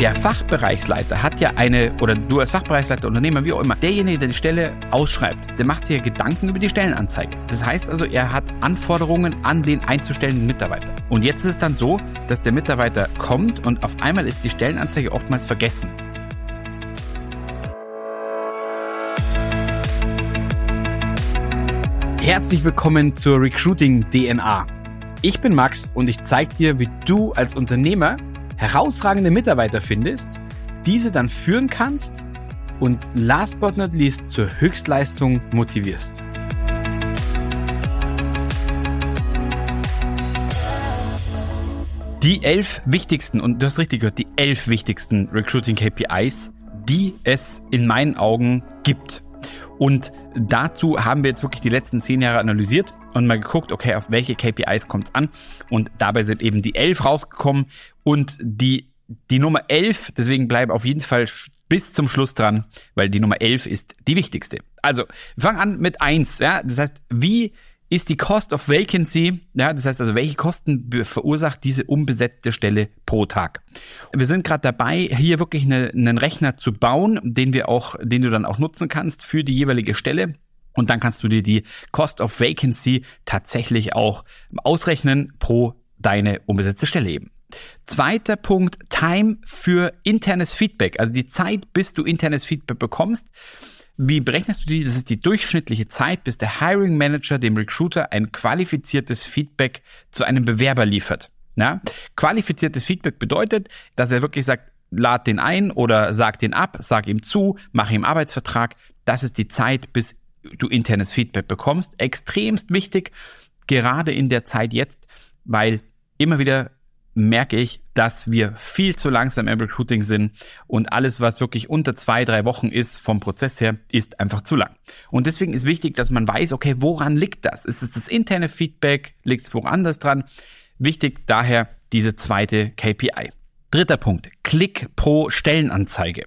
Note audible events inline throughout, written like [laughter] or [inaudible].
Der Fachbereichsleiter hat ja eine, oder du als Fachbereichsleiter, Unternehmer, wie auch immer, derjenige, der die Stelle ausschreibt, der macht sich ja Gedanken über die Stellenanzeige. Das heißt also, er hat Anforderungen an den einzustellenden Mitarbeiter. Und jetzt ist es dann so, dass der Mitarbeiter kommt und auf einmal ist die Stellenanzeige oftmals vergessen. Herzlich willkommen zur Recruiting DNA. Ich bin Max und ich zeige dir, wie du als Unternehmer herausragende Mitarbeiter findest, diese dann führen kannst und last but not least zur Höchstleistung motivierst. Die elf wichtigsten, und du hast richtig gehört, die elf wichtigsten Recruiting KPIs, die es in meinen Augen gibt. Und dazu haben wir jetzt wirklich die letzten zehn Jahre analysiert und mal geguckt, okay, auf welche KPIs kommt es an. Und dabei sind eben die elf rausgekommen und die, die Nummer elf, deswegen bleib auf jeden Fall bis zum Schluss dran, weil die Nummer elf ist die wichtigste. Also, wir fangen an mit eins. Ja? Das heißt, wie ist die Cost of Vacancy, ja, das heißt also, welche Kosten verursacht diese unbesetzte Stelle pro Tag? Wir sind gerade dabei, hier wirklich eine, einen Rechner zu bauen, den wir auch, den du dann auch nutzen kannst für die jeweilige Stelle. Und dann kannst du dir die Cost of Vacancy tatsächlich auch ausrechnen pro deine unbesetzte Stelle eben. Zweiter Punkt, Time für internes Feedback, also die Zeit, bis du internes Feedback bekommst. Wie berechnest du die? Das ist die durchschnittliche Zeit, bis der Hiring Manager dem Recruiter ein qualifiziertes Feedback zu einem Bewerber liefert. Ja? Qualifiziertes Feedback bedeutet, dass er wirklich sagt, lad den ein oder sag den ab, sag ihm zu, mach ihm Arbeitsvertrag. Das ist die Zeit, bis du internes Feedback bekommst. Extremst wichtig, gerade in der Zeit jetzt, weil immer wieder merke ich, dass wir viel zu langsam im Recruiting sind und alles, was wirklich unter zwei, drei Wochen ist vom Prozess her, ist einfach zu lang. Und deswegen ist wichtig, dass man weiß, okay, woran liegt das? Ist es das interne Feedback? Liegt es woanders dran? Wichtig daher diese zweite KPI. Dritter Punkt, Klick pro Stellenanzeige.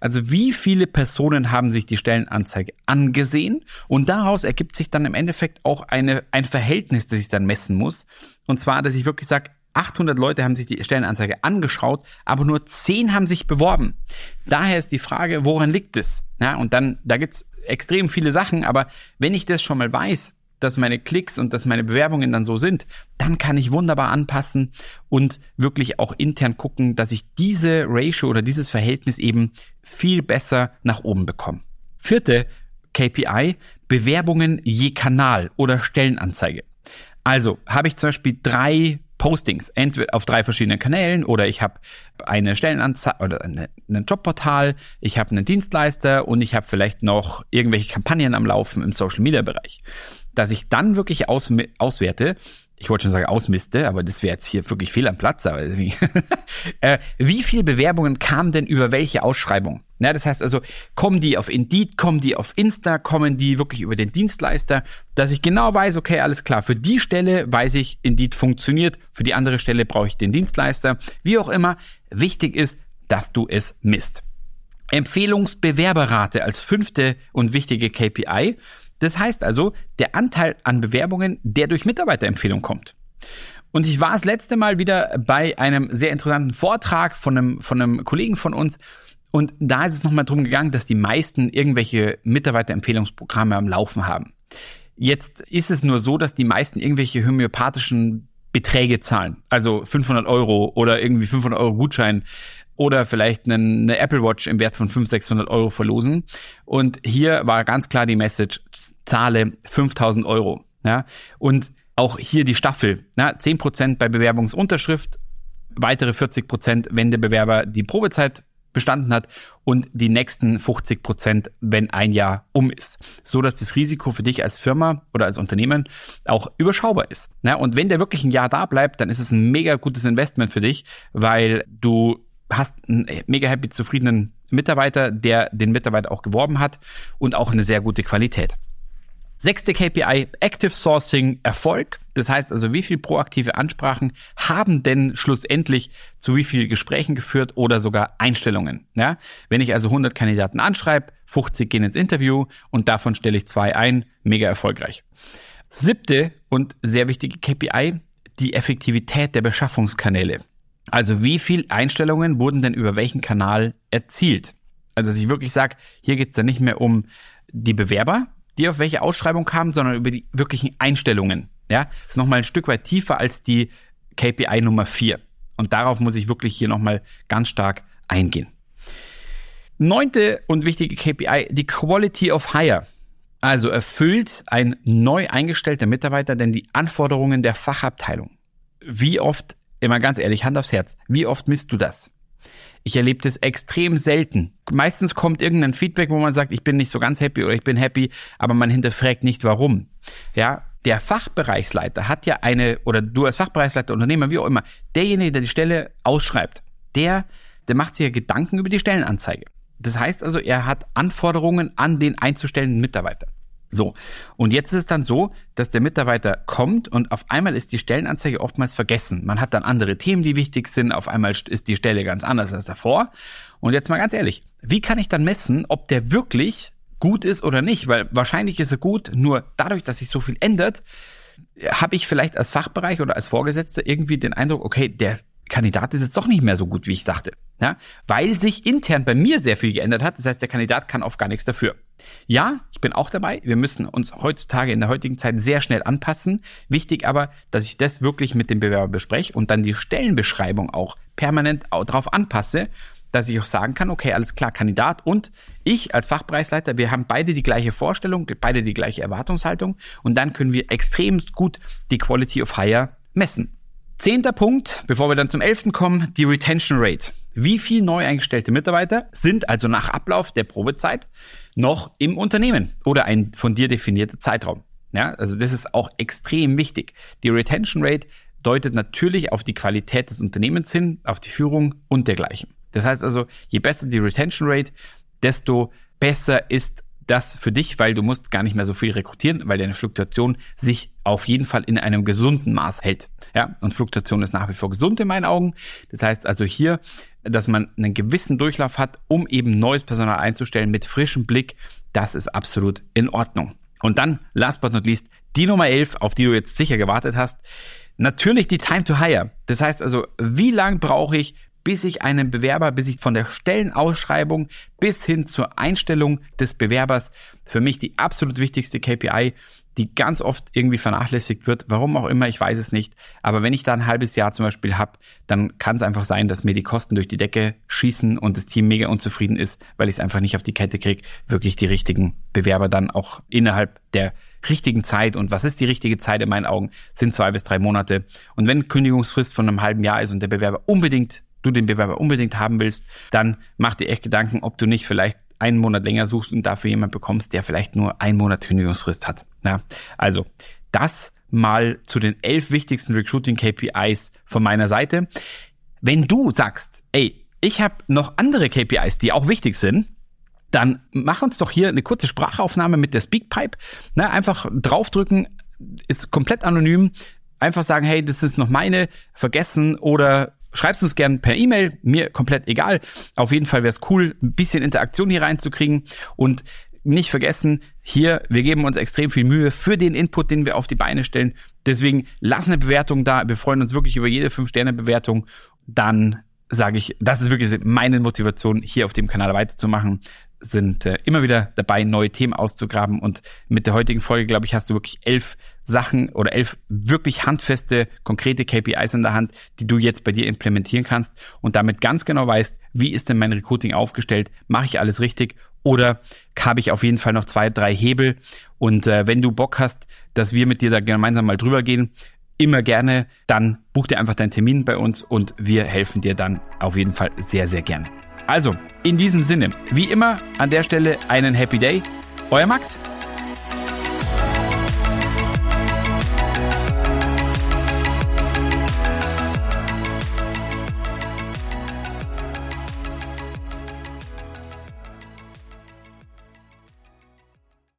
Also wie viele Personen haben sich die Stellenanzeige angesehen und daraus ergibt sich dann im Endeffekt auch eine, ein Verhältnis, das ich dann messen muss. Und zwar, dass ich wirklich sage, 800 Leute haben sich die Stellenanzeige angeschaut, aber nur 10 haben sich beworben. Daher ist die Frage, woran liegt es? Ja, und dann, da gibt's extrem viele Sachen, aber wenn ich das schon mal weiß, dass meine Klicks und dass meine Bewerbungen dann so sind, dann kann ich wunderbar anpassen und wirklich auch intern gucken, dass ich diese Ratio oder dieses Verhältnis eben viel besser nach oben bekomme. Vierte KPI, Bewerbungen je Kanal oder Stellenanzeige. Also habe ich zum Beispiel drei Postings, entweder auf drei verschiedenen Kanälen oder ich habe eine Stellenanzeige oder eine, ein Jobportal, ich habe einen Dienstleister und ich habe vielleicht noch irgendwelche Kampagnen am Laufen im Social Media Bereich. Dass ich dann wirklich aus, auswerte, ich wollte schon sagen ausmiste, aber das wäre jetzt hier wirklich fehl am Platz. Aber [laughs] äh, wie viele Bewerbungen kamen denn über welche Ausschreibung? Ja, das heißt also, kommen die auf Indeed, kommen die auf Insta, kommen die wirklich über den Dienstleister, dass ich genau weiß, okay, alles klar, für die Stelle weiß ich, Indeed funktioniert, für die andere Stelle brauche ich den Dienstleister. Wie auch immer, wichtig ist, dass du es misst. Empfehlungsbewerberrate als fünfte und wichtige KPI. Das heißt also, der Anteil an Bewerbungen, der durch Mitarbeiterempfehlung kommt. Und ich war das letzte Mal wieder bei einem sehr interessanten Vortrag von einem, von einem Kollegen von uns. Und da ist es nochmal drum gegangen, dass die meisten irgendwelche Mitarbeiterempfehlungsprogramme am Laufen haben. Jetzt ist es nur so, dass die meisten irgendwelche homöopathischen Beträge zahlen. Also 500 Euro oder irgendwie 500 Euro Gutschein oder vielleicht eine Apple Watch im Wert von 500, 600 Euro verlosen. Und hier war ganz klar die Message, zahle 5000 Euro. Ja? Und auch hier die Staffel. Ja? 10% bei Bewerbungsunterschrift, weitere 40%, wenn der Bewerber die Probezeit bestanden hat und die nächsten 50% wenn ein Jahr um ist. So dass das Risiko für dich als Firma oder als Unternehmen auch überschaubar ist. Ja, und wenn der wirklich ein Jahr da bleibt, dann ist es ein mega gutes Investment für dich, weil du hast einen mega happy zufriedenen Mitarbeiter, der den Mitarbeiter auch geworben hat und auch eine sehr gute Qualität. Sechste KPI, Active Sourcing Erfolg. Das heißt also, wie viel proaktive Ansprachen haben denn schlussendlich zu wie viel Gesprächen geführt oder sogar Einstellungen? Ja? Wenn ich also 100 Kandidaten anschreibe, 50 gehen ins Interview und davon stelle ich zwei ein, mega erfolgreich. Siebte und sehr wichtige KPI, die Effektivität der Beschaffungskanäle. Also wie viel Einstellungen wurden denn über welchen Kanal erzielt? Also dass ich wirklich sage, hier geht es dann nicht mehr um die Bewerber, die auf welche Ausschreibung kamen, sondern über die wirklichen Einstellungen. Ja, ist nochmal ein Stück weit tiefer als die KPI Nummer 4. Und darauf muss ich wirklich hier nochmal ganz stark eingehen. Neunte und wichtige KPI, die Quality of Hire. Also erfüllt ein neu eingestellter Mitarbeiter denn die Anforderungen der Fachabteilung? Wie oft, immer ganz ehrlich, Hand aufs Herz, wie oft misst du das? Ich erlebe das extrem selten. Meistens kommt irgendein Feedback, wo man sagt, ich bin nicht so ganz happy oder ich bin happy, aber man hinterfragt nicht warum. Ja, der Fachbereichsleiter hat ja eine, oder du als Fachbereichsleiter, Unternehmer, wie auch immer, derjenige, der die Stelle ausschreibt, der, der macht sich ja Gedanken über die Stellenanzeige. Das heißt also, er hat Anforderungen an den einzustellenden Mitarbeiter. So, und jetzt ist es dann so, dass der Mitarbeiter kommt und auf einmal ist die Stellenanzeige oftmals vergessen. Man hat dann andere Themen, die wichtig sind, auf einmal ist die Stelle ganz anders als davor. Und jetzt mal ganz ehrlich, wie kann ich dann messen, ob der wirklich gut ist oder nicht? Weil wahrscheinlich ist er gut, nur dadurch, dass sich so viel ändert, habe ich vielleicht als Fachbereich oder als Vorgesetzter irgendwie den Eindruck, okay, der Kandidat ist jetzt doch nicht mehr so gut, wie ich dachte. Ja, weil sich intern bei mir sehr viel geändert hat. Das heißt, der Kandidat kann auf gar nichts dafür. Ja, ich bin auch dabei. Wir müssen uns heutzutage in der heutigen Zeit sehr schnell anpassen. Wichtig aber, dass ich das wirklich mit dem Bewerber bespreche und dann die Stellenbeschreibung auch permanent darauf anpasse, dass ich auch sagen kann, okay, alles klar, Kandidat und ich als Fachbereichsleiter, wir haben beide die gleiche Vorstellung, beide die gleiche Erwartungshaltung und dann können wir extrem gut die Quality of Hire messen. Zehnter Punkt, bevor wir dann zum elften kommen, die Retention Rate. Wie viel neu eingestellte Mitarbeiter sind also nach Ablauf der Probezeit noch im Unternehmen oder ein von dir definierter Zeitraum? Ja, also das ist auch extrem wichtig. Die Retention Rate deutet natürlich auf die Qualität des Unternehmens hin, auf die Führung und dergleichen. Das heißt also, je besser die Retention Rate, desto besser ist das für dich, weil du musst gar nicht mehr so viel rekrutieren, weil deine Fluktuation sich auf jeden Fall in einem gesunden Maß hält. Ja, und Fluktuation ist nach wie vor gesund in meinen Augen. Das heißt also hier, dass man einen gewissen Durchlauf hat, um eben neues Personal einzustellen mit frischem Blick, das ist absolut in Ordnung. Und dann, last but not least, die Nummer 11, auf die du jetzt sicher gewartet hast. Natürlich die Time to Hire. Das heißt also, wie lang brauche ich, bis ich einen Bewerber, bis ich von der Stellenausschreibung bis hin zur Einstellung des Bewerbers für mich die absolut wichtigste KPI, die ganz oft irgendwie vernachlässigt wird. Warum auch immer, ich weiß es nicht. Aber wenn ich da ein halbes Jahr zum Beispiel habe, dann kann es einfach sein, dass mir die Kosten durch die Decke schießen und das Team mega unzufrieden ist, weil ich es einfach nicht auf die Kette kriege, wirklich die richtigen Bewerber dann auch innerhalb der richtigen Zeit. Und was ist die richtige Zeit in meinen Augen? Sind zwei bis drei Monate. Und wenn Kündigungsfrist von einem halben Jahr ist und der Bewerber unbedingt du den Bewerber unbedingt haben willst, dann mach dir echt Gedanken, ob du nicht vielleicht einen Monat länger suchst und dafür jemand bekommst, der vielleicht nur einen Monat Kündigungsfrist hat. Ja, also das mal zu den elf wichtigsten Recruiting KPIs von meiner Seite. Wenn du sagst, ey, ich habe noch andere KPIs, die auch wichtig sind, dann mach uns doch hier eine kurze Sprachaufnahme mit der Speakpipe. Na, einfach draufdrücken, ist komplett anonym. Einfach sagen, hey, das ist noch meine, vergessen oder Schreibst uns gern per E-Mail, mir komplett egal. Auf jeden Fall wäre es cool, ein bisschen Interaktion hier reinzukriegen und nicht vergessen, hier, wir geben uns extrem viel Mühe für den Input, den wir auf die Beine stellen. Deswegen lass eine Bewertung da. Wir freuen uns wirklich über jede 5-Sterne-Bewertung. Dann sage ich, das ist wirklich meine Motivation, hier auf dem Kanal weiterzumachen sind äh, immer wieder dabei, neue Themen auszugraben. Und mit der heutigen Folge, glaube ich, hast du wirklich elf Sachen oder elf wirklich handfeste, konkrete KPIs in der Hand, die du jetzt bei dir implementieren kannst und damit ganz genau weißt, wie ist denn mein Recruiting aufgestellt? Mache ich alles richtig? Oder habe ich auf jeden Fall noch zwei, drei Hebel? Und äh, wenn du Bock hast, dass wir mit dir da gemeinsam mal drüber gehen, immer gerne, dann buch dir einfach deinen Termin bei uns und wir helfen dir dann auf jeden Fall sehr, sehr gerne. Also, in diesem Sinne, wie immer an der Stelle einen Happy Day. Euer Max.